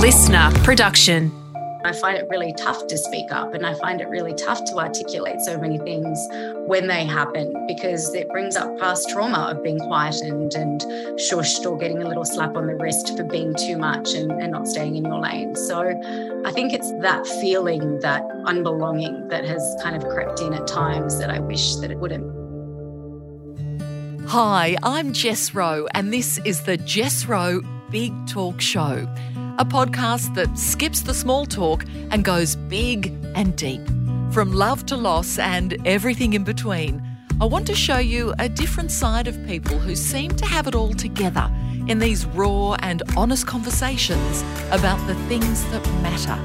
listener production. I find it really tough to speak up and I find it really tough to articulate so many things when they happen because it brings up past trauma of being quietened and shushed or getting a little slap on the wrist for being too much and, and not staying in your lane. So I think it's that feeling, that unbelonging that has kind of crept in at times that I wish that it wouldn't. Hi, I'm Jess Rowe, and this is the Jess Rowe Big Talk Show a podcast that skips the small talk and goes big and deep. From love to loss and everything in between, I want to show you a different side of people who seem to have it all together in these raw and honest conversations about the things that matter.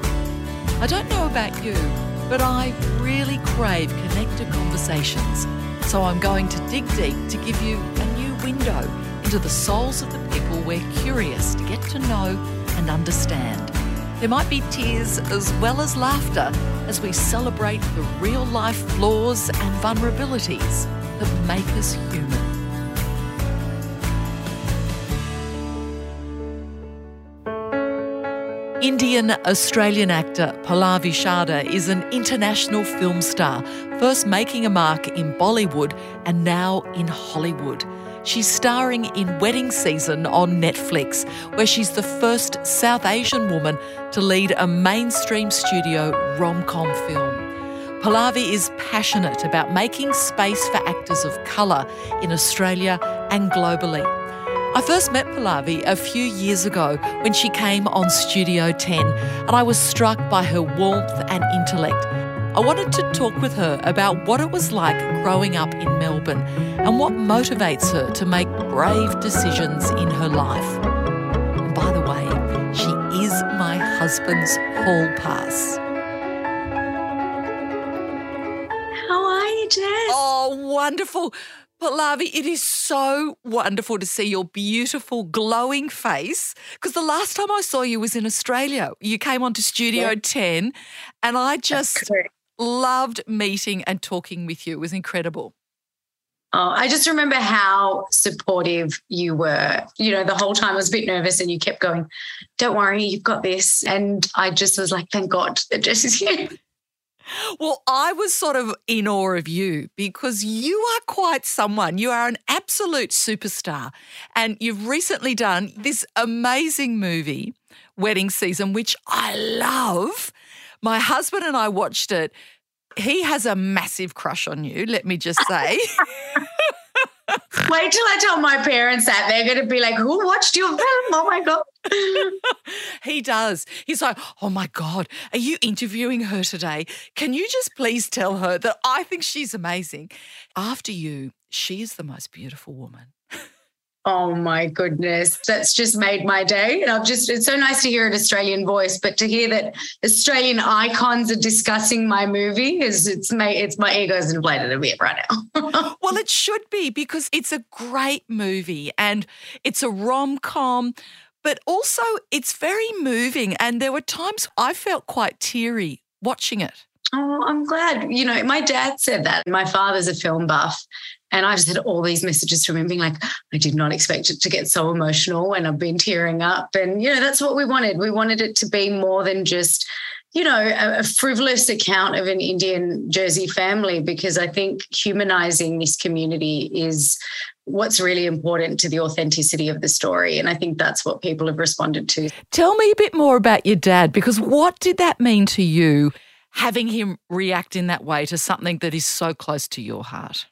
I don't know about you, but I really crave connected conversations. So I'm going to dig deep to give you a new window into the souls of the people we're curious to get to know and understand. There might be tears as well as laughter as we celebrate the real life flaws and vulnerabilities that make us human. Indian Australian actor Pallavi Sharda is an international film star, first making a mark in Bollywood and now in Hollywood. She's starring in Wedding Season on Netflix, where she's the first South Asian woman to lead a mainstream studio rom com film. Pallavi is passionate about making space for actors of colour in Australia and globally. I first met Pallavi a few years ago when she came on Studio 10, and I was struck by her warmth and intellect I wanted to talk with her about what it was like growing up in Melbourne and what motivates her to make brave decisions in her life. And by the way, she is my husband's hall pass. How are you, Jess? Oh, wonderful. Pallavi, it is so wonderful to see your beautiful, glowing face. Because the last time I saw you was in Australia. You came onto Studio yeah. 10, and I just loved meeting and talking with you. It was incredible. Oh, I just remember how supportive you were. You know, the whole time I was a bit nervous and you kept going, Don't worry, you've got this. And I just was like, Thank God that Jess is here. Well, I was sort of in awe of you because you are quite someone. You are an absolute superstar. And you've recently done this amazing movie, Wedding Season, which I love. My husband and I watched it. He has a massive crush on you, let me just say. Wait till I tell my parents that. They're going to be like, Who watched your film? Oh my God. he does. He's like, Oh my God, are you interviewing her today? Can you just please tell her that I think she's amazing? After you, she is the most beautiful woman. Oh my goodness. That's just made my day. And I've just, it's so nice to hear an Australian voice, but to hear that Australian icons are discussing my movie is, it's made, it's my ego's inflated a bit right now. well, it should be because it's a great movie and it's a rom com, but also it's very moving. And there were times I felt quite teary watching it. Oh, I'm glad. You know, my dad said that. My father's a film buff. And I just had all these messages from him being like, I did not expect it to get so emotional and I've been tearing up. And, you know, that's what we wanted. We wanted it to be more than just, you know, a, a frivolous account of an Indian Jersey family, because I think humanizing this community is what's really important to the authenticity of the story. And I think that's what people have responded to. Tell me a bit more about your dad, because what did that mean to you, having him react in that way to something that is so close to your heart?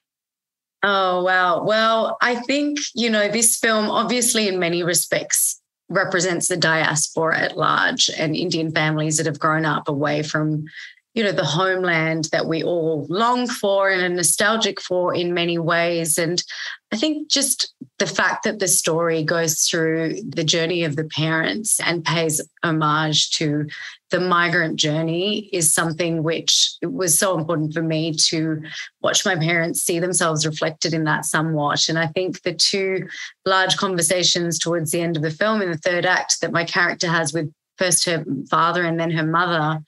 Oh, wow. Well, I think, you know, this film obviously, in many respects, represents the diaspora at large and Indian families that have grown up away from, you know, the homeland that we all long for and are nostalgic for in many ways. And I think just the fact that the story goes through the journey of the parents and pays homage to the migrant journey is something which was so important for me to watch my parents see themselves reflected in that somewhat. And I think the two large conversations towards the end of the film in the third act that my character has with first her father and then her mother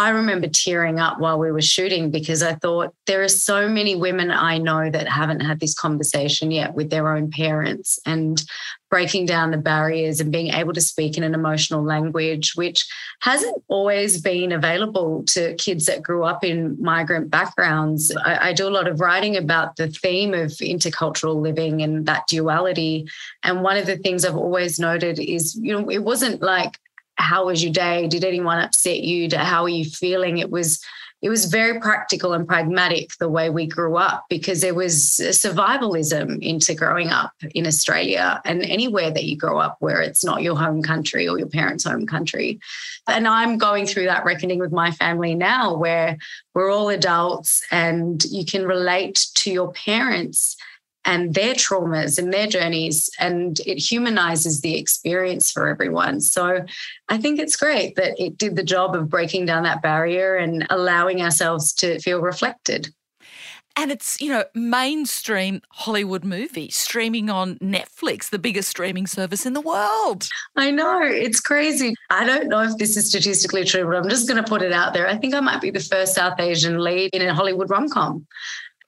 I remember tearing up while we were shooting because I thought there are so many women I know that haven't had this conversation yet with their own parents. And breaking down the barriers and being able to speak in an emotional language, which hasn't always been available to kids that grew up in migrant backgrounds. I, I do a lot of writing about the theme of intercultural living and that duality. And one of the things I've always noted is, you know, it wasn't like, how was your day? Did anyone upset you? How are you feeling? It was it was very practical and pragmatic the way we grew up because there was survivalism into growing up in Australia and anywhere that you grow up where it's not your home country or your parents' home country. And I'm going through that reckoning with my family now where we're all adults and you can relate to your parents and their traumas and their journeys and it humanizes the experience for everyone so i think it's great that it did the job of breaking down that barrier and allowing ourselves to feel reflected and it's, you know, mainstream Hollywood movie streaming on Netflix, the biggest streaming service in the world. I know, it's crazy. I don't know if this is statistically true, but I'm just going to put it out there. I think I might be the first South Asian lead in a Hollywood rom com.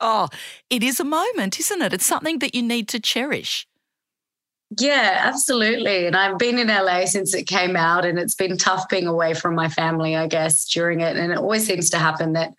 Oh, it is a moment, isn't it? It's something that you need to cherish. Yeah, absolutely. And I've been in LA since it came out, and it's been tough being away from my family, I guess, during it. And it always seems to happen that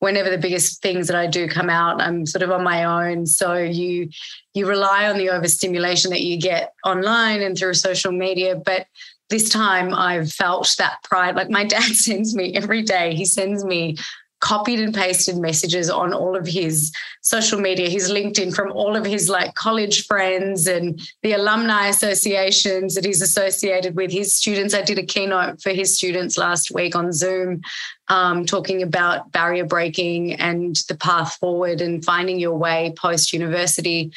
whenever the biggest things that I do come out, I'm sort of on my own. So you you rely on the overstimulation that you get online and through social media. But this time I've felt that pride. Like my dad sends me every day, he sends me copied and pasted messages on all of his social media, his LinkedIn from all of his like college friends and the alumni associations that he's associated with his students. I did a keynote for his students last week on Zoom, um, talking about barrier breaking and the path forward and finding your way post university.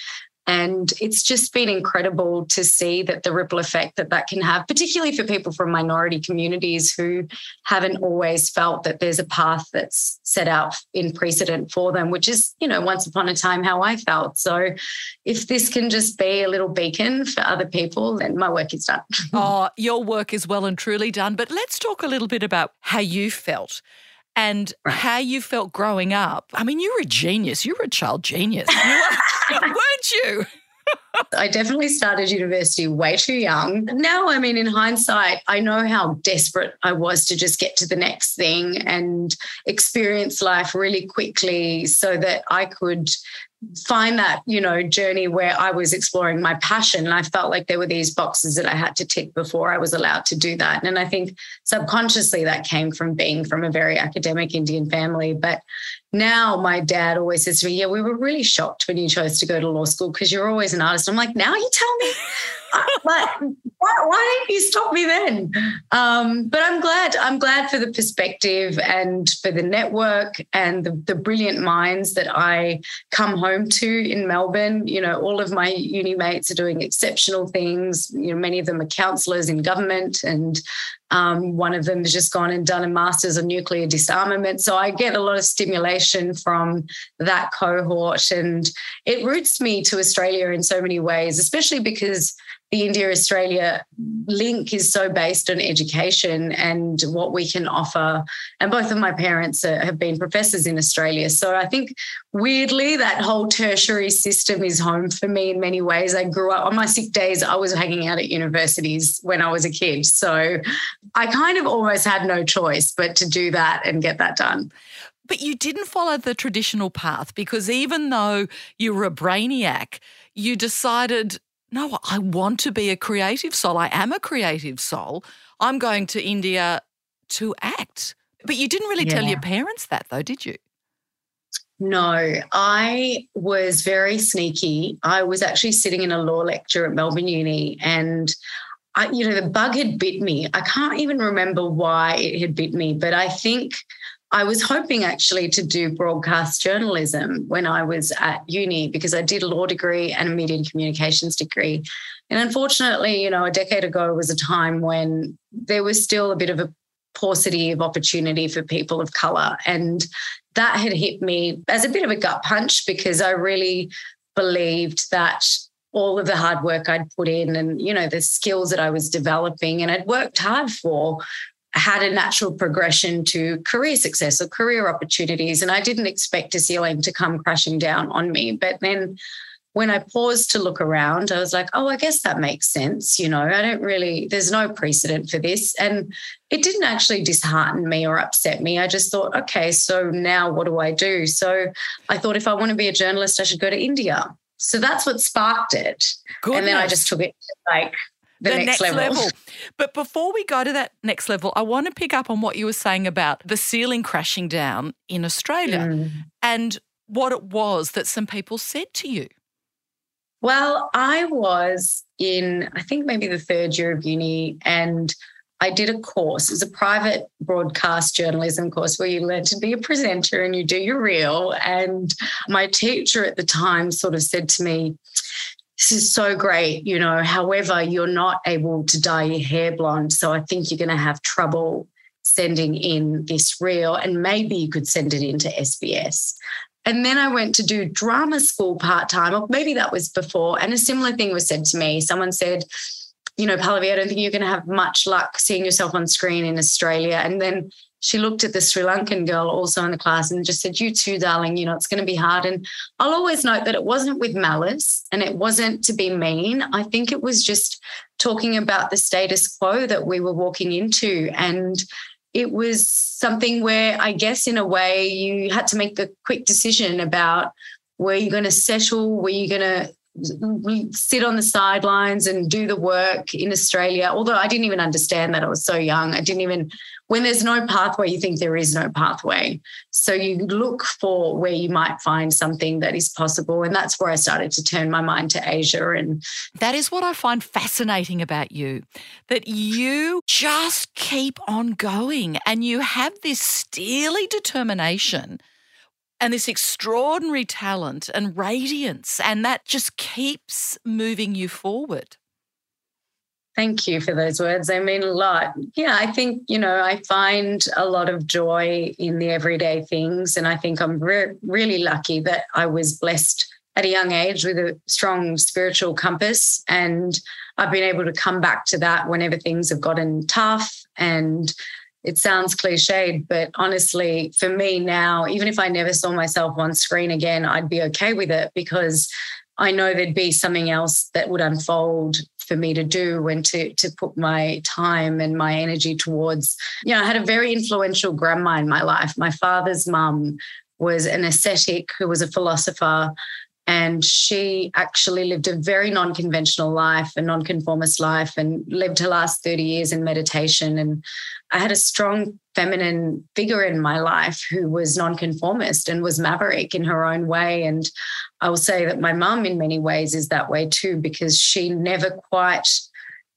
And it's just been incredible to see that the ripple effect that that can have, particularly for people from minority communities who haven't always felt that there's a path that's set out in precedent for them, which is, you know, once upon a time how I felt. So if this can just be a little beacon for other people, then my work is done. oh, your work is well and truly done. But let's talk a little bit about how you felt and right. how you felt growing up. I mean, you were a genius. You were a child genius, you were, weren't you? I definitely started university way too young. Now, I mean, in hindsight, I know how desperate I was to just get to the next thing and experience life really quickly so that I could find that you know journey where i was exploring my passion and i felt like there were these boxes that i had to tick before i was allowed to do that. And i think subconsciously that came from being from a very academic indian family. But now my dad always says to me yeah we were really shocked when you chose to go to law school because you're always an artist. I'm like now you tell me why, why didn't you stop me then? Um, but I'm glad. I'm glad for the perspective and for the network and the, the brilliant minds that I come home to in Melbourne. You know, all of my uni mates are doing exceptional things. You know, many of them are counsellors in government, and um, one of them has just gone and done a master's on nuclear disarmament. So I get a lot of stimulation from that cohort, and it roots me to Australia in so many ways, especially because the India Australia link is so based on education and what we can offer. And both of my parents are, have been professors in Australia. So I think weirdly, that whole tertiary system is home for me in many ways. I grew up on my sick days, I was hanging out at universities when I was a kid. So I kind of almost had no choice but to do that and get that done. But you didn't follow the traditional path because even though you were a brainiac, you decided no, I want to be a creative soul. I am a creative soul. I'm going to India to act. But you didn't really yeah. tell your parents that, though, did you? No, I was very sneaky. I was actually sitting in a law lecture at Melbourne Uni and I, you know, the bug had bit me. I can't even remember why it had bit me, but I think I was hoping actually to do broadcast journalism when I was at uni because I did a law degree and a media and communications degree. And unfortunately, you know, a decade ago was a time when there was still a bit of a paucity of opportunity for people of color. And that had hit me as a bit of a gut punch because I really believed that all of the hard work I'd put in and, you know, the skills that I was developing and I'd worked hard for had a natural progression to career success or career opportunities. And I didn't expect a ceiling to come crashing down on me. But then when I paused to look around, I was like, oh, I guess that makes sense. You know, I don't really, there's no precedent for this. And it didn't actually dishearten me or upset me. I just thought, okay, so now what do I do? So I thought if I want to be a journalist, I should go to India. So that's what sparked it. Goodness. And then I just took it like the, the next, next level. level. But before we go to that next level, I want to pick up on what you were saying about the ceiling crashing down in Australia mm. and what it was that some people said to you. Well, I was in, I think maybe the third year of uni, and I did a course. It was a private broadcast journalism course where you learn to be a presenter and you do your reel. And my teacher at the time sort of said to me, This is so great, you know, however, you're not able to dye your hair blonde. So I think you're going to have trouble sending in this reel and maybe you could send it into SBS. And then I went to do drama school part time, or maybe that was before. And a similar thing was said to me. Someone said, you know, Pallavi, I don't think you're going to have much luck seeing yourself on screen in Australia. And then she looked at the Sri Lankan girl also in the class and just said, You too, darling, you know, it's going to be hard. And I'll always note that it wasn't with malice and it wasn't to be mean. I think it was just talking about the status quo that we were walking into. And it was something where I guess in a way you had to make the quick decision about were you going to settle, were you going to sit on the sidelines and do the work in Australia. Although I didn't even understand that I was so young. I didn't even, when there's no pathway, you think there is no pathway. So you look for where you might find something that is possible. And that's where I started to turn my mind to Asia. And that is what I find fascinating about you that you just keep on going and you have this steely determination and this extraordinary talent and radiance, and that just keeps moving you forward. Thank you for those words. They mean a lot. Yeah, I think, you know, I find a lot of joy in the everyday things. And I think I'm re- really lucky that I was blessed at a young age with a strong spiritual compass. And I've been able to come back to that whenever things have gotten tough and it sounds cliched, but honestly, for me now, even if I never saw myself on screen again, I'd be okay with it because I know there'd be something else that would unfold for me to do and to to put my time and my energy towards. You know, I had a very influential grandma in my life. My father's mum was an ascetic who was a philosopher and she actually lived a very non conventional life, a non-conformist life, and lived her last 30 years in meditation. And I had a strong feminine figure in my life who was non-conformist and was maverick in her own way. And I will say that my mum, in many ways, is that way too, because she never quite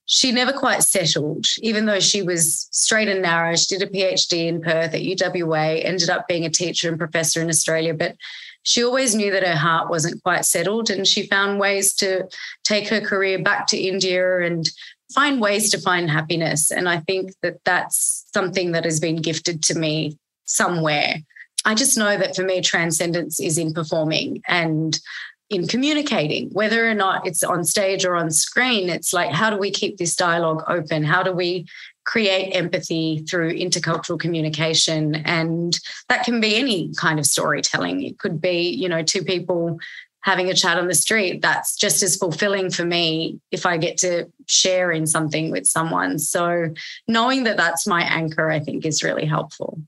she never quite settled, even though she was straight and narrow. She did a PhD in Perth at UWA, ended up being a teacher and professor in Australia, but she always knew that her heart wasn't quite settled and she found ways to take her career back to India and find ways to find happiness. And I think that that's something that has been gifted to me somewhere. I just know that for me, transcendence is in performing and in communicating, whether or not it's on stage or on screen. It's like, how do we keep this dialogue open? How do we create empathy through intercultural communication? And that can be any kind of storytelling. It could be you know two people having a chat on the street. That's just as fulfilling for me if i get to share in something with someone. So knowing that that's my anchor i think is really helpful.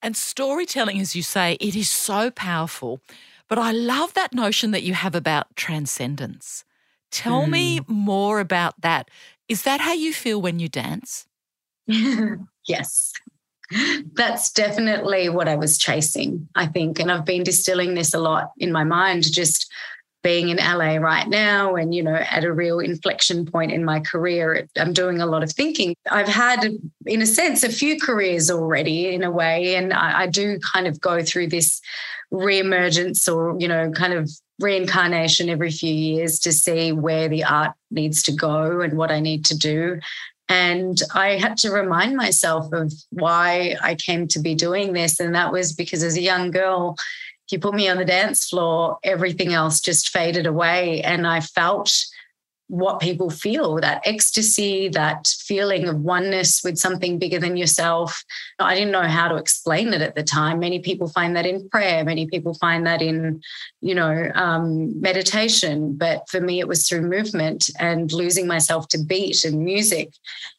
And storytelling as you say it is so powerful but i love that notion that you have about transcendence tell mm. me more about that is that how you feel when you dance yes. That's definitely what I was chasing, I think. And I've been distilling this a lot in my mind, just being in LA right now and, you know, at a real inflection point in my career. I'm doing a lot of thinking. I've had, in a sense, a few careers already in a way. And I, I do kind of go through this reemergence or, you know, kind of reincarnation every few years to see where the art needs to go and what I need to do. And I had to remind myself of why I came to be doing this. And that was because as a young girl, you put me on the dance floor, everything else just faded away. And I felt what people feel that ecstasy, that feeling of oneness with something bigger than yourself. I didn't know how to explain it at the time. Many people find that in prayer, many people find that in, you know, um, meditation. But for me, it was through movement and losing myself to beat and music.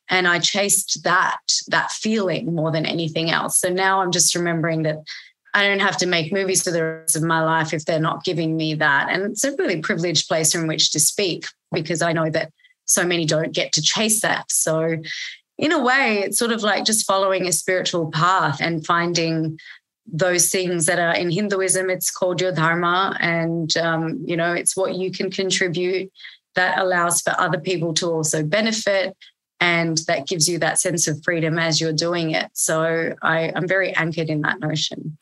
And I chased that, that feeling more than anything else. So now I'm just remembering that I don't have to make movies for the rest of my life if they're not giving me that. And it's a really privileged place in which to speak because I know that so many don't get to chase that. So, in a way, it's sort of like just following a spiritual path and finding those things that are in Hinduism, it's called your dharma. And, um, you know, it's what you can contribute that allows for other people to also benefit and that gives you that sense of freedom as you're doing it. So I, I'm very anchored in that notion.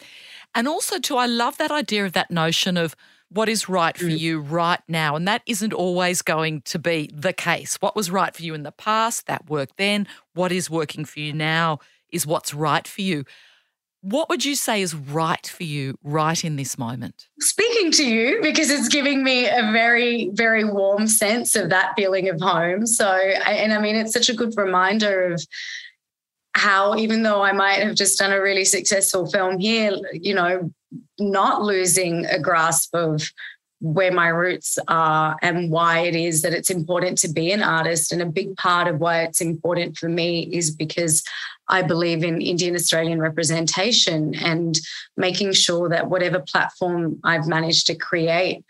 And also, too, I love that idea of that notion of what is right for mm. you right now. And that isn't always going to be the case. What was right for you in the past, that worked then. What is working for you now is what's right for you. What would you say is right for you right in this moment? Speaking to you, because it's giving me a very, very warm sense of that feeling of home. So, and I mean, it's such a good reminder of how, even though I might have just done a really successful film here, you know, not losing a grasp of where my roots are and why it is that it's important to be an artist. And a big part of why it's important for me is because I believe in Indian Australian representation and making sure that whatever platform I've managed to create,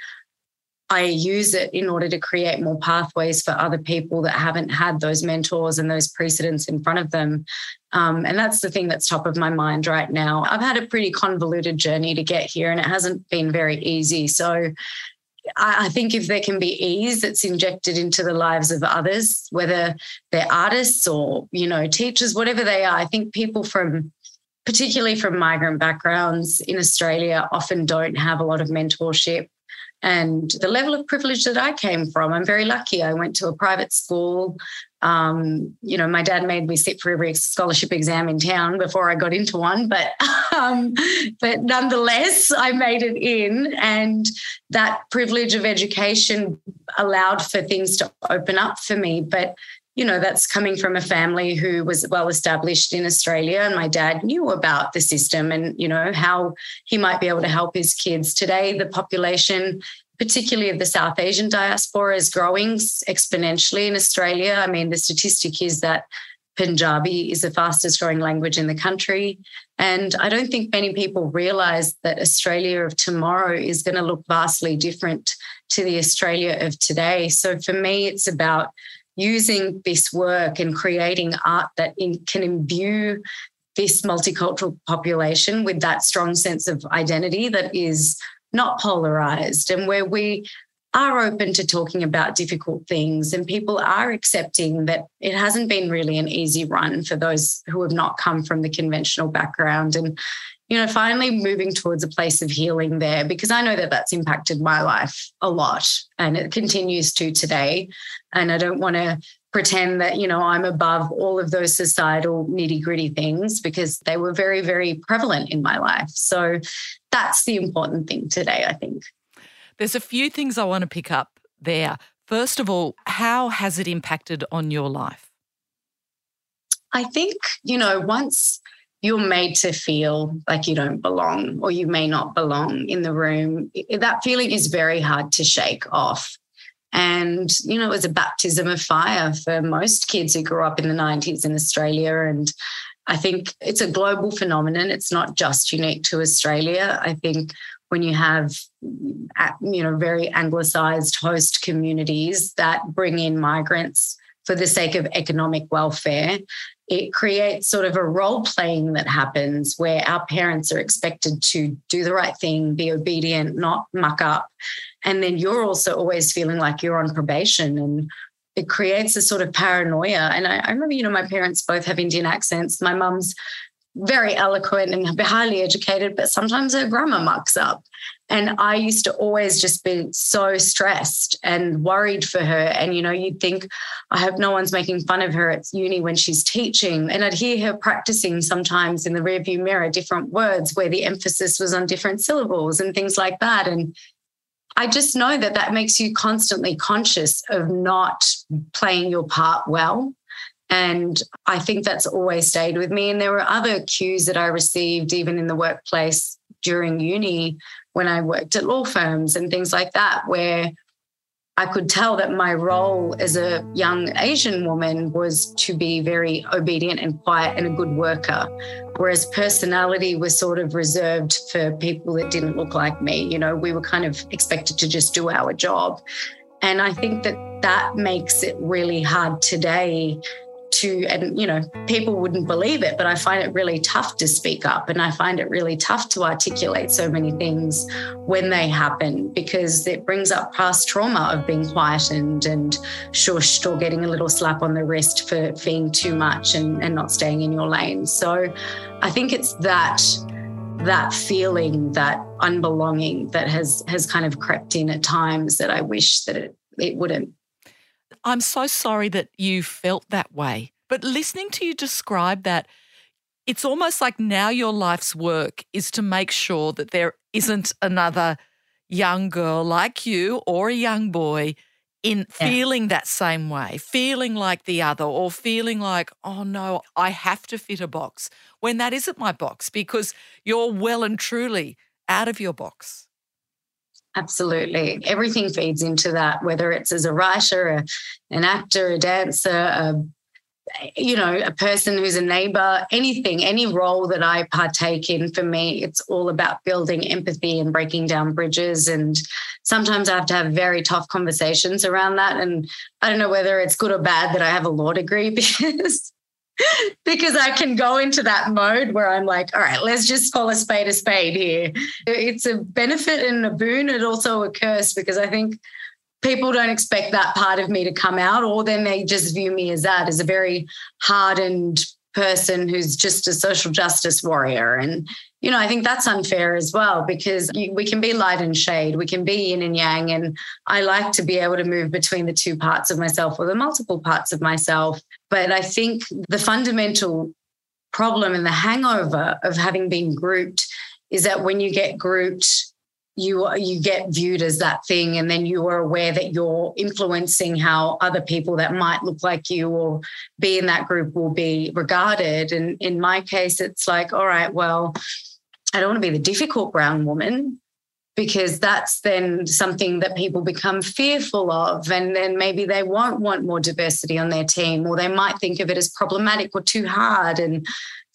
I use it in order to create more pathways for other people that haven't had those mentors and those precedents in front of them. Um, and that's the thing that's top of my mind right now. I've had a pretty convoluted journey to get here, and it hasn't been very easy. So I think if there can be ease that's injected into the lives of others, whether they're artists or, you know, teachers, whatever they are, I think people from particularly from migrant backgrounds in Australia often don't have a lot of mentorship and the level of privilege that I came from, I'm very lucky. I went to a private school. Um, you know, my dad made me sit for every scholarship exam in town before I got into one, but um, but nonetheless, I made it in, and that privilege of education allowed for things to open up for me. But you know, that's coming from a family who was well established in Australia. And my dad knew about the system and, you know, how he might be able to help his kids. Today, the population, particularly of the South Asian diaspora, is growing exponentially in Australia. I mean, the statistic is that Punjabi is the fastest growing language in the country. And I don't think many people realize that Australia of tomorrow is going to look vastly different to the Australia of today. So for me, it's about using this work and creating art that in, can imbue this multicultural population with that strong sense of identity that is not polarized and where we are open to talking about difficult things and people are accepting that it hasn't been really an easy run for those who have not come from the conventional background and you know, finally moving towards a place of healing there because I know that that's impacted my life a lot and it continues to today. And I don't want to pretend that, you know, I'm above all of those societal nitty gritty things because they were very, very prevalent in my life. So that's the important thing today, I think. There's a few things I want to pick up there. First of all, how has it impacted on your life? I think, you know, once you're made to feel like you don't belong or you may not belong in the room. That feeling is very hard to shake off. And, you know, it was a baptism of fire for most kids who grew up in the 90s in Australia. And I think it's a global phenomenon. It's not just unique to Australia. I think when you have, you know, very anglicized host communities that bring in migrants for the sake of economic welfare, it creates sort of a role playing that happens where our parents are expected to do the right thing, be obedient, not muck up. And then you're also always feeling like you're on probation and it creates a sort of paranoia. And I, I remember, you know, my parents both have Indian accents. My mum's very eloquent and highly educated, but sometimes her grammar mucks up. And I used to always just be so stressed and worried for her. And, you know, you'd think, I hope no one's making fun of her at uni when she's teaching. And I'd hear her practicing sometimes in the rearview mirror different words where the emphasis was on different syllables and things like that. And I just know that that makes you constantly conscious of not playing your part well. And I think that's always stayed with me. And there were other cues that I received even in the workplace during uni when I worked at law firms and things like that, where I could tell that my role as a young Asian woman was to be very obedient and quiet and a good worker, whereas personality was sort of reserved for people that didn't look like me. You know, we were kind of expected to just do our job. And I think that that makes it really hard today to and you know people wouldn't believe it but i find it really tough to speak up and i find it really tough to articulate so many things when they happen because it brings up past trauma of being quietened and shushed or getting a little slap on the wrist for being too much and, and not staying in your lane. So i think it's that that feeling that unbelonging that has has kind of crept in at times that i wish that it, it wouldn't I'm so sorry that you felt that way. But listening to you describe that, it's almost like now your life's work is to make sure that there isn't another young girl like you or a young boy in yeah. feeling that same way, feeling like the other, or feeling like, oh no, I have to fit a box when that isn't my box because you're well and truly out of your box. Absolutely. Everything feeds into that, whether it's as a writer, a, an actor, a dancer, a, you know, a person who's a neighbor, anything, any role that I partake in, for me, it's all about building empathy and breaking down bridges. And sometimes I have to have very tough conversations around that. And I don't know whether it's good or bad that I have a law degree because because I can go into that mode where I'm like, all right, let's just call a spade a spade here. It's a benefit and a boon, and also a curse because I think people don't expect that part of me to come out, or then they just view me as that, as a very hardened person who's just a social justice warrior. And, you know, I think that's unfair as well because we can be light and shade, we can be yin and yang. And I like to be able to move between the two parts of myself or the multiple parts of myself. But I think the fundamental problem and the hangover of having been grouped is that when you get grouped, you you get viewed as that thing and then you are aware that you're influencing how other people that might look like you or be in that group will be regarded and in my case it's like all right well i don't want to be the difficult brown woman because that's then something that people become fearful of and then maybe they won't want more diversity on their team or they might think of it as problematic or too hard and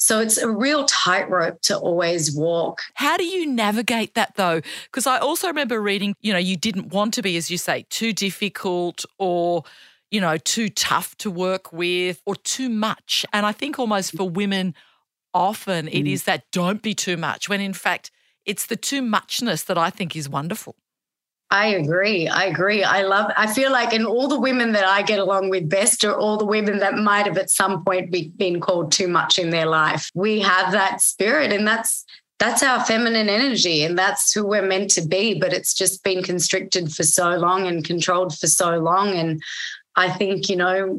so it's a real tightrope to always walk. How do you navigate that though? Because I also remember reading, you know, you didn't want to be, as you say, too difficult or, you know, too tough to work with or too much. And I think almost for women, often it mm. is that don't be too much, when in fact, it's the too muchness that I think is wonderful. I agree. I agree. I love, I feel like in all the women that I get along with best are all the women that might have at some point be, been called too much in their life. We have that spirit and that's, that's our feminine energy and that's who we're meant to be. But it's just been constricted for so long and controlled for so long. And I think, you know,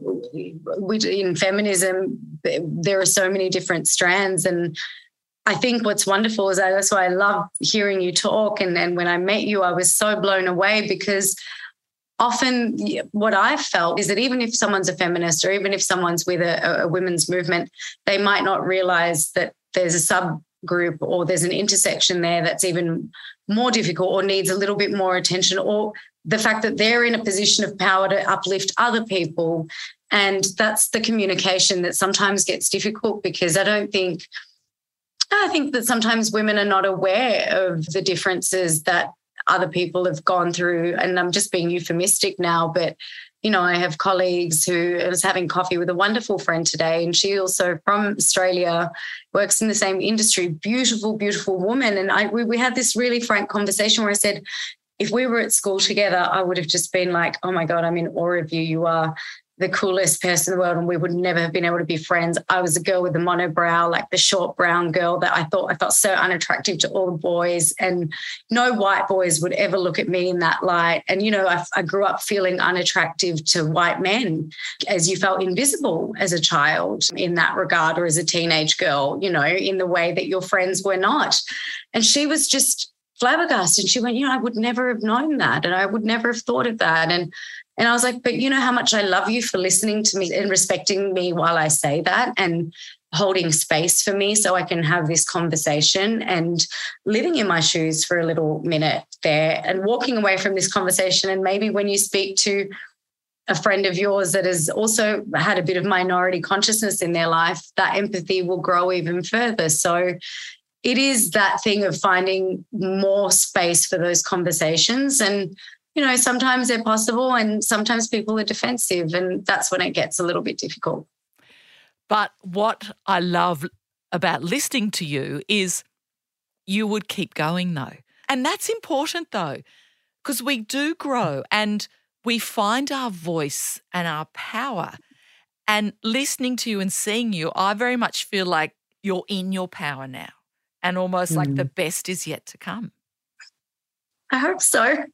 we, in feminism, there are so many different strands and I think what's wonderful is that's why I love hearing you talk. And then when I met you, I was so blown away because often what I've felt is that even if someone's a feminist or even if someone's with a, a women's movement, they might not realize that there's a subgroup or there's an intersection there that's even more difficult or needs a little bit more attention or the fact that they're in a position of power to uplift other people. And that's the communication that sometimes gets difficult because I don't think I think that sometimes women are not aware of the differences that other people have gone through. And I'm just being euphemistic now, but you know, I have colleagues who I was having coffee with a wonderful friend today, and she also from Australia works in the same industry. Beautiful, beautiful woman. And I we, we had this really frank conversation where I said, if we were at school together, I would have just been like, oh my God, I'm in awe of you. You are the coolest person in the world and we would never have been able to be friends. I was a girl with a monobrow, like the short brown girl that I thought I felt so unattractive to all the boys. And no white boys would ever look at me in that light. And, you know, I, I grew up feeling unattractive to white men as you felt invisible as a child in that regard or as a teenage girl, you know, in the way that your friends were not. And she was just flabbergasted. And she went, You know, I would never have known that. And I would never have thought of that. And and I was like, but you know how much I love you for listening to me and respecting me while I say that and holding space for me so I can have this conversation and living in my shoes for a little minute there and walking away from this conversation. And maybe when you speak to a friend of yours that has also had a bit of minority consciousness in their life, that empathy will grow even further. So it is that thing of finding more space for those conversations. And, you know, sometimes they're possible and sometimes people are defensive. And that's when it gets a little bit difficult. But what I love about listening to you is you would keep going, though. And that's important, though, because we do grow and we find our voice and our power. And listening to you and seeing you, I very much feel like you're in your power now and almost mm. like the mm. best is yet to come. I hope so.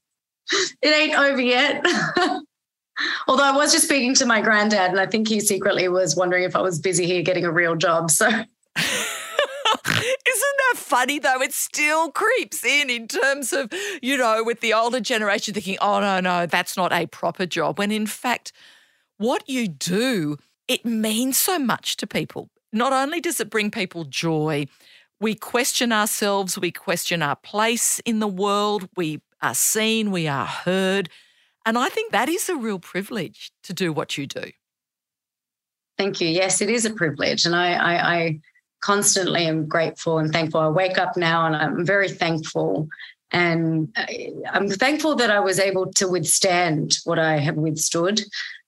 It ain't over yet. Although I was just speaking to my granddad, and I think he secretly was wondering if I was busy here getting a real job. So. Isn't that funny though? It still creeps in in terms of, you know, with the older generation thinking, oh, no, no, that's not a proper job. When in fact, what you do, it means so much to people. Not only does it bring people joy, we question ourselves, we question our place in the world, we are seen, we are heard. And I think that is a real privilege to do what you do. Thank you. Yes, it is a privilege. And I, I, I constantly am grateful and thankful. I wake up now and I'm very thankful. And I'm thankful that I was able to withstand what I have withstood.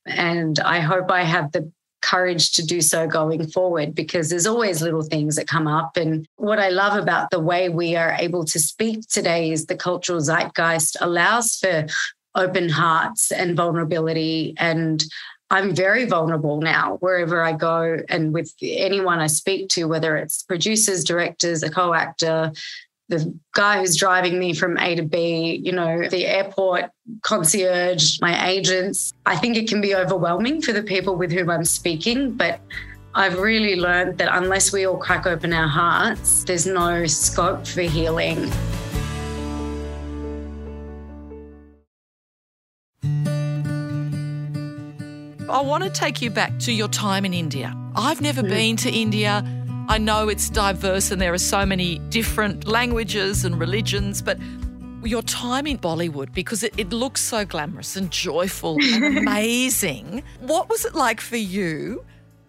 And I hope I have the courage to do so going forward because there's always little things that come up. And what I love about the way we are able to speak today is the cultural zeitgeist allows for open hearts and vulnerability. And I'm very vulnerable now wherever I go and with anyone I speak to, whether it's producers, directors, a co actor, the guy who's driving me from A to B, you know, the airport concierge, my agents. I think it can be overwhelming for the people with whom I'm speaking, but I've really learned that unless we all crack open our hearts, there's no scope for healing. I want to take you back to your time in India. I've never mm. been to India. I know it's diverse and there are so many different languages and religions, but your time in Bollywood, because it, it looks so glamorous and joyful and amazing. What was it like for you,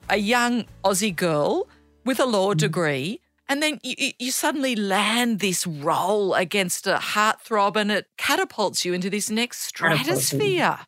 a young Aussie girl with a law mm. degree? And then you, you suddenly land this role against a heartthrob and it catapults you into this next stratosphere.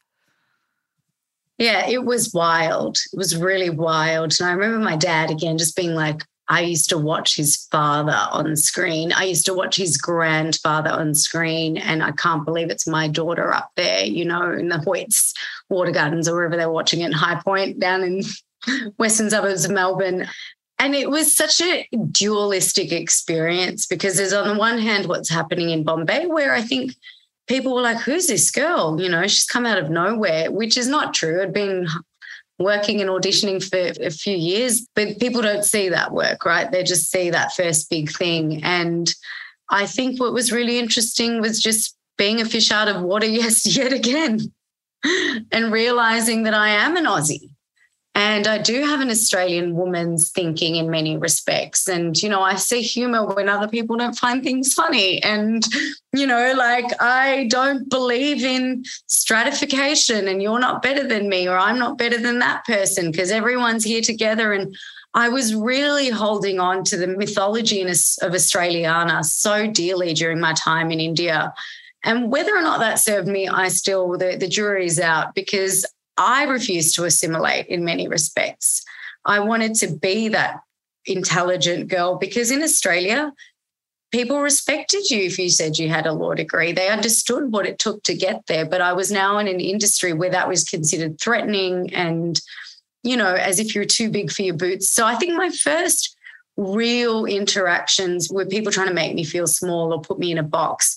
Yeah, it was wild. It was really wild. And I remember my dad again just being like, I used to watch his father on screen. I used to watch his grandfather on screen. And I can't believe it's my daughter up there, you know, in the Hoyts Watergardens or wherever they're watching it in Highpoint down in western suburbs of Melbourne. And it was such a dualistic experience because there's on the one hand what's happening in Bombay, where I think people were like, Who's this girl? You know, she's come out of nowhere, which is not true. I'd been working and auditioning for a few years, but people don't see that work, right? They just see that first big thing. And I think what was really interesting was just being a fish out of water, yes, yet again, and realizing that I am an Aussie and I do have an Australian woman's thinking in many respects. And, you know, I see humor when other people don't find things funny. And, you know, like I don't believe in stratification and you're not better than me or I'm not better than that person because everyone's here together. And I was really holding on to the mythology of Australiana so dearly during my time in India. And whether or not that served me, I still, the, the jury's out because I refused to assimilate in many respects. I wanted to be that intelligent girl because in Australia, people respected you if you said you had a law degree. They understood what it took to get there. But I was now in an industry where that was considered threatening and, you know, as if you're too big for your boots. So I think my first real interactions were people trying to make me feel small or put me in a box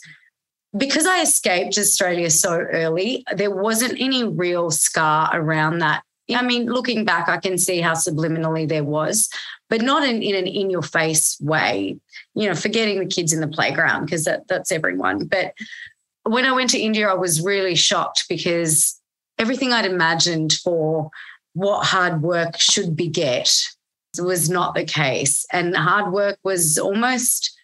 because I escaped Australia so early, there wasn't any real scar around that I mean, looking back, I can see how subliminally there was, but not in, in an in your face way, you know, forgetting the kids in the playground because that, that's everyone. But when I went to India, I was really shocked because everything I'd imagined for what hard work should beget was not the case. And hard work was almost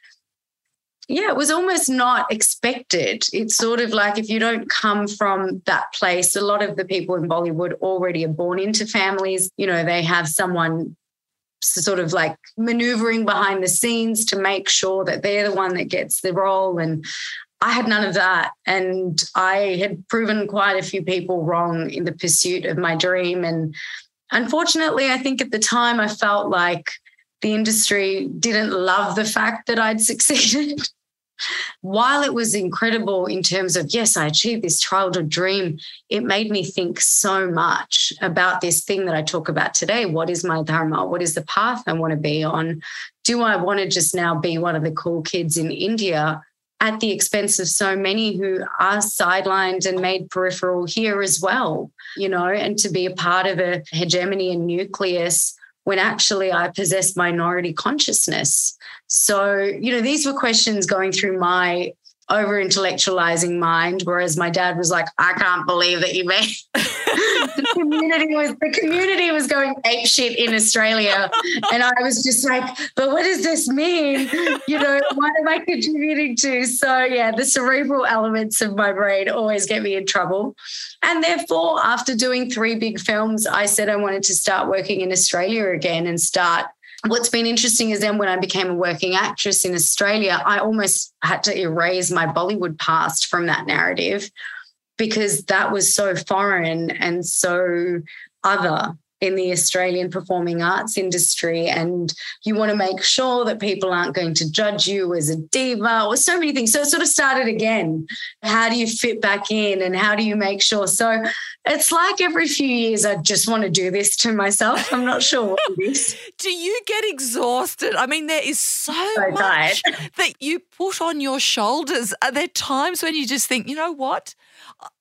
yeah, it was almost not expected. It's sort of like if you don't come from that place, a lot of the people in Bollywood already are born into families. You know, they have someone sort of like maneuvering behind the scenes to make sure that they're the one that gets the role. And I had none of that. And I had proven quite a few people wrong in the pursuit of my dream. And unfortunately, I think at the time I felt like the industry didn't love the fact that I'd succeeded. While it was incredible in terms of, yes, I achieved this childhood dream, it made me think so much about this thing that I talk about today. What is my Dharma? What is the path I want to be on? Do I want to just now be one of the cool kids in India at the expense of so many who are sidelined and made peripheral here as well, you know, and to be a part of a hegemony and nucleus when actually I possess minority consciousness. So, you know, these were questions going through my over intellectualizing mind, whereas my dad was like, I can't believe that you made the community was the community was going ape shit in Australia. And I was just like, but what does this mean? You know, what am I contributing to? So yeah, the cerebral elements of my brain always get me in trouble. And therefore, after doing three big films, I said I wanted to start working in Australia again and start what's been interesting is then when I became a working actress in Australia, I almost had to erase my Bollywood past from that narrative because that was so foreign and so other in the Australian performing arts industry. And you want to make sure that people aren't going to judge you as a diva or so many things. So it sort of started again. How do you fit back in and how do you make sure? So it's like every few years, I just want to do this to myself. I'm not sure what it is. do you get exhausted? I mean, there is so, so much that you put on your shoulders. Are there times when you just think, you know what?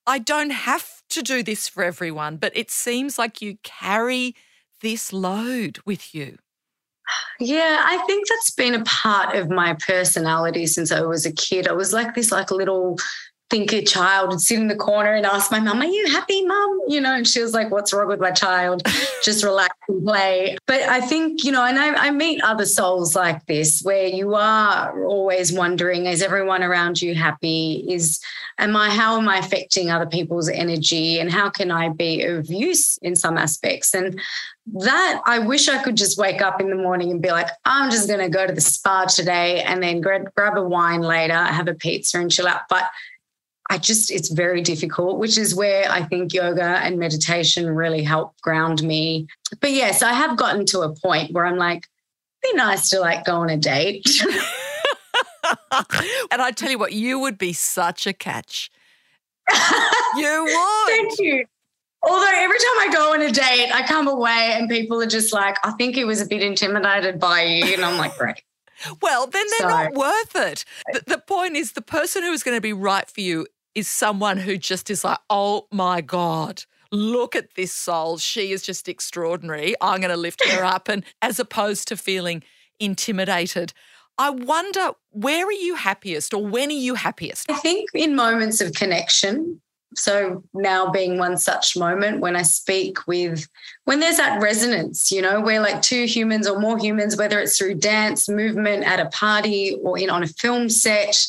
I don't have to do this for everyone, but it seems like you carry this load with you. Yeah, I think that's been a part of my personality since I was a kid. I was like this like little thinker child would sit in the corner and ask my mum, Are you happy, mum? You know, and she was like, What's wrong with my child? Just relax and play. But I think, you know, and I, I meet other souls like this where you are always wondering, is everyone around you happy? Is am I how am I affecting other people's energy? And how can I be of use in some aspects? And that I wish I could just wake up in the morning and be like, I'm just going to go to the spa today and then grab, grab a wine later, have a pizza and chill out. But I just, it's very difficult, which is where I think yoga and meditation really help ground me. But yes, I have gotten to a point where I'm like, be nice to like go on a date. and I tell you what, you would be such a catch. you would. Thank you. Although every time I go on a date, I come away and people are just like, I think he was a bit intimidated by you. And I'm like, great. Well, then they're so, not worth it. The, the point is, the person who is going to be right for you is someone who just is like, oh my God, look at this soul. She is just extraordinary. I'm going to lift her up. And as opposed to feeling intimidated. I wonder, where are you happiest or when are you happiest? I think in moments of connection. So now being one such moment when I speak with, when there's that resonance, you know, we're like two humans or more humans, whether it's through dance, movement at a party or in on a film set,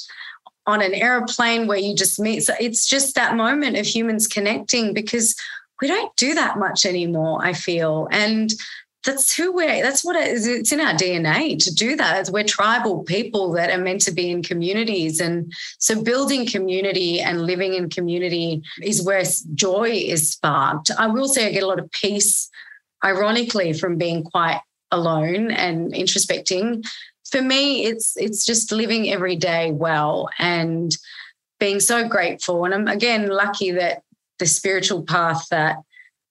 on an airplane where you just meet. So it's just that moment of humans connecting because we don't do that much anymore, I feel. And that's who we're that's what it is it's in our dna to do that. We're tribal people that are meant to be in communities. And so building community and living in community is where joy is sparked. I will say i get a lot of peace ironically from being quite alone and introspecting. For me it's it's just living every day well and being so grateful. And i'm again lucky that the spiritual path that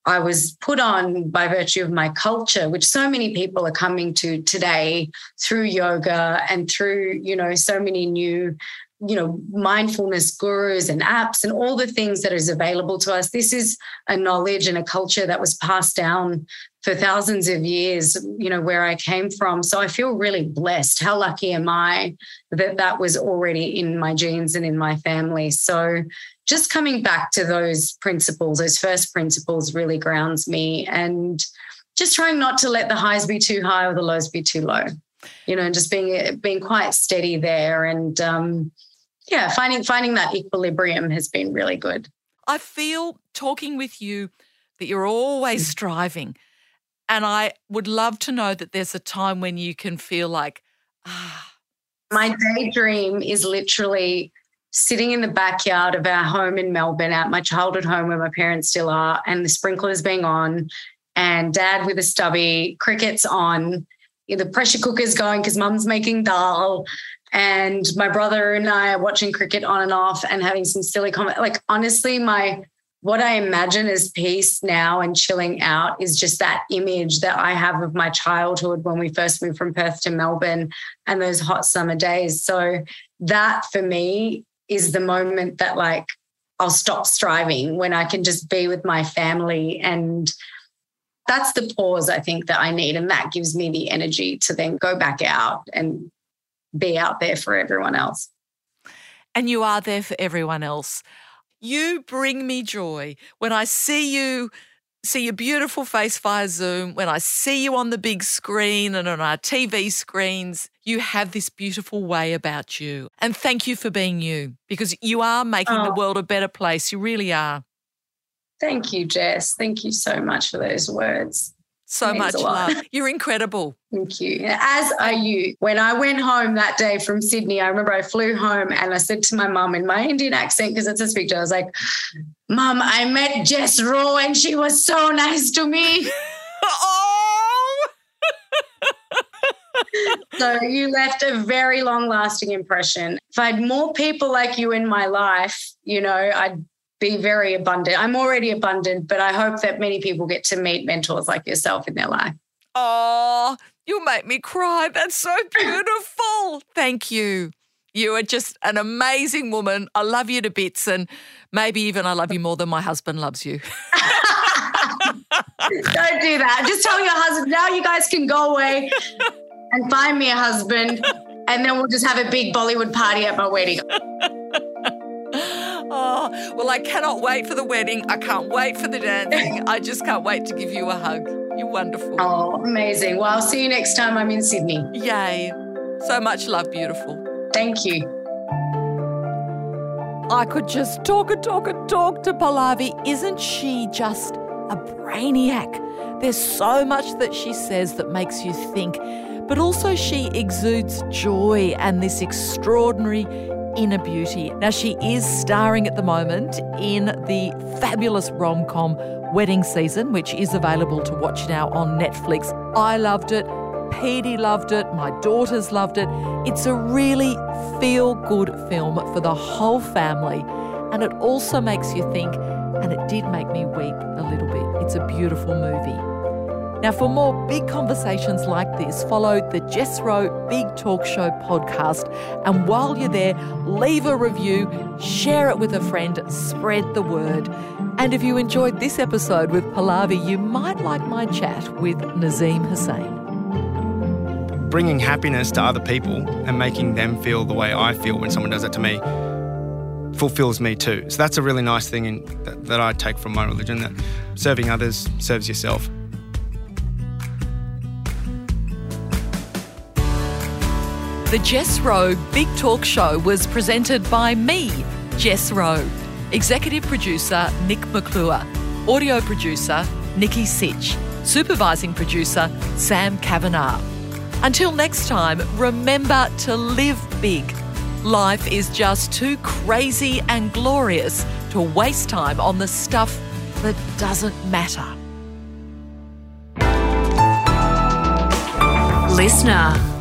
I was put on by virtue of my culture, which so many people are coming to today through yoga and through, you know, so many new you know mindfulness gurus and apps and all the things that is available to us. This is a knowledge and a culture that was passed down for thousands of years you know where i came from so i feel really blessed how lucky am i that that was already in my genes and in my family so just coming back to those principles those first principles really grounds me and just trying not to let the highs be too high or the lows be too low you know and just being being quite steady there and um yeah, finding finding that equilibrium has been really good. I feel talking with you that you're always mm. striving. And I would love to know that there's a time when you can feel like, ah. My daydream is literally sitting in the backyard of our home in Melbourne at my childhood home where my parents still are, and the sprinklers being on, and dad with a stubby, crickets on, the pressure cooker's going because mum's making dal, and my brother and I are watching cricket on and off and having some silly comment. Like honestly, my what I imagine as peace now and chilling out is just that image that I have of my childhood when we first moved from Perth to Melbourne and those hot summer days. So that for me is the moment that like I'll stop striving when I can just be with my family and that's the pause I think that I need and that gives me the energy to then go back out and be out there for everyone else. And you are there for everyone else. You bring me joy when I see you see your beautiful face via Zoom, when I see you on the big screen and on our TV screens, you have this beautiful way about you. And thank you for being you because you are making oh. the world a better place. You really are. Thank you, Jess. Thank you so much for those words. So much love. You're incredible. Thank you. As are you. When I went home that day from Sydney, I remember I flew home and I said to my mum in my Indian accent, because it's a speaker, I was like, Mum, I met Jess Rowe and she was so nice to me. oh. so you left a very long lasting impression. If I had more people like you in my life, you know, I'd be very abundant. I'm already abundant, but I hope that many people get to meet mentors like yourself in their life. Oh, you make me cry. That's so beautiful. Thank you. You are just an amazing woman. I love you to bits, and maybe even I love you more than my husband loves you. Don't do that. Just tell your husband now you guys can go away and find me a husband, and then we'll just have a big Bollywood party at my wedding. Oh, well, I cannot wait for the wedding. I can't wait for the dancing. I just can't wait to give you a hug. You're wonderful. Oh, amazing. Well, I'll see you next time I'm in Sydney. Yay. So much love, beautiful. Thank you. I could just talk and talk and talk to Pallavi. Isn't she just a brainiac? There's so much that she says that makes you think, but also she exudes joy and this extraordinary inner beauty. Now, she is starring at the moment in the fabulous rom com Wedding Season, which is available to watch now on Netflix. I loved it. Petey loved it. My daughters loved it. It's a really feel good film for the whole family. And it also makes you think, and it did make me weep a little bit. It's a beautiful movie. Now, for more big conversations like this, follow the Jess Rowe Big Talk Show podcast. And while you're there, leave a review, share it with a friend, spread the word. And if you enjoyed this episode with Pallavi, you might like my chat with Nazeem Hussain bringing happiness to other people and making them feel the way I feel when someone does that to me fulfills me too. So that's a really nice thing in, that, that I take from my religion that serving others serves yourself. The Jess Rowe Big Talk Show was presented by me, Jess Rowe, executive producer Nic McClure, audio producer Nikki Sitch, supervising producer Sam Kavanagh. Until next time, remember to live big. Life is just too crazy and glorious to waste time on the stuff that doesn't matter. Listener.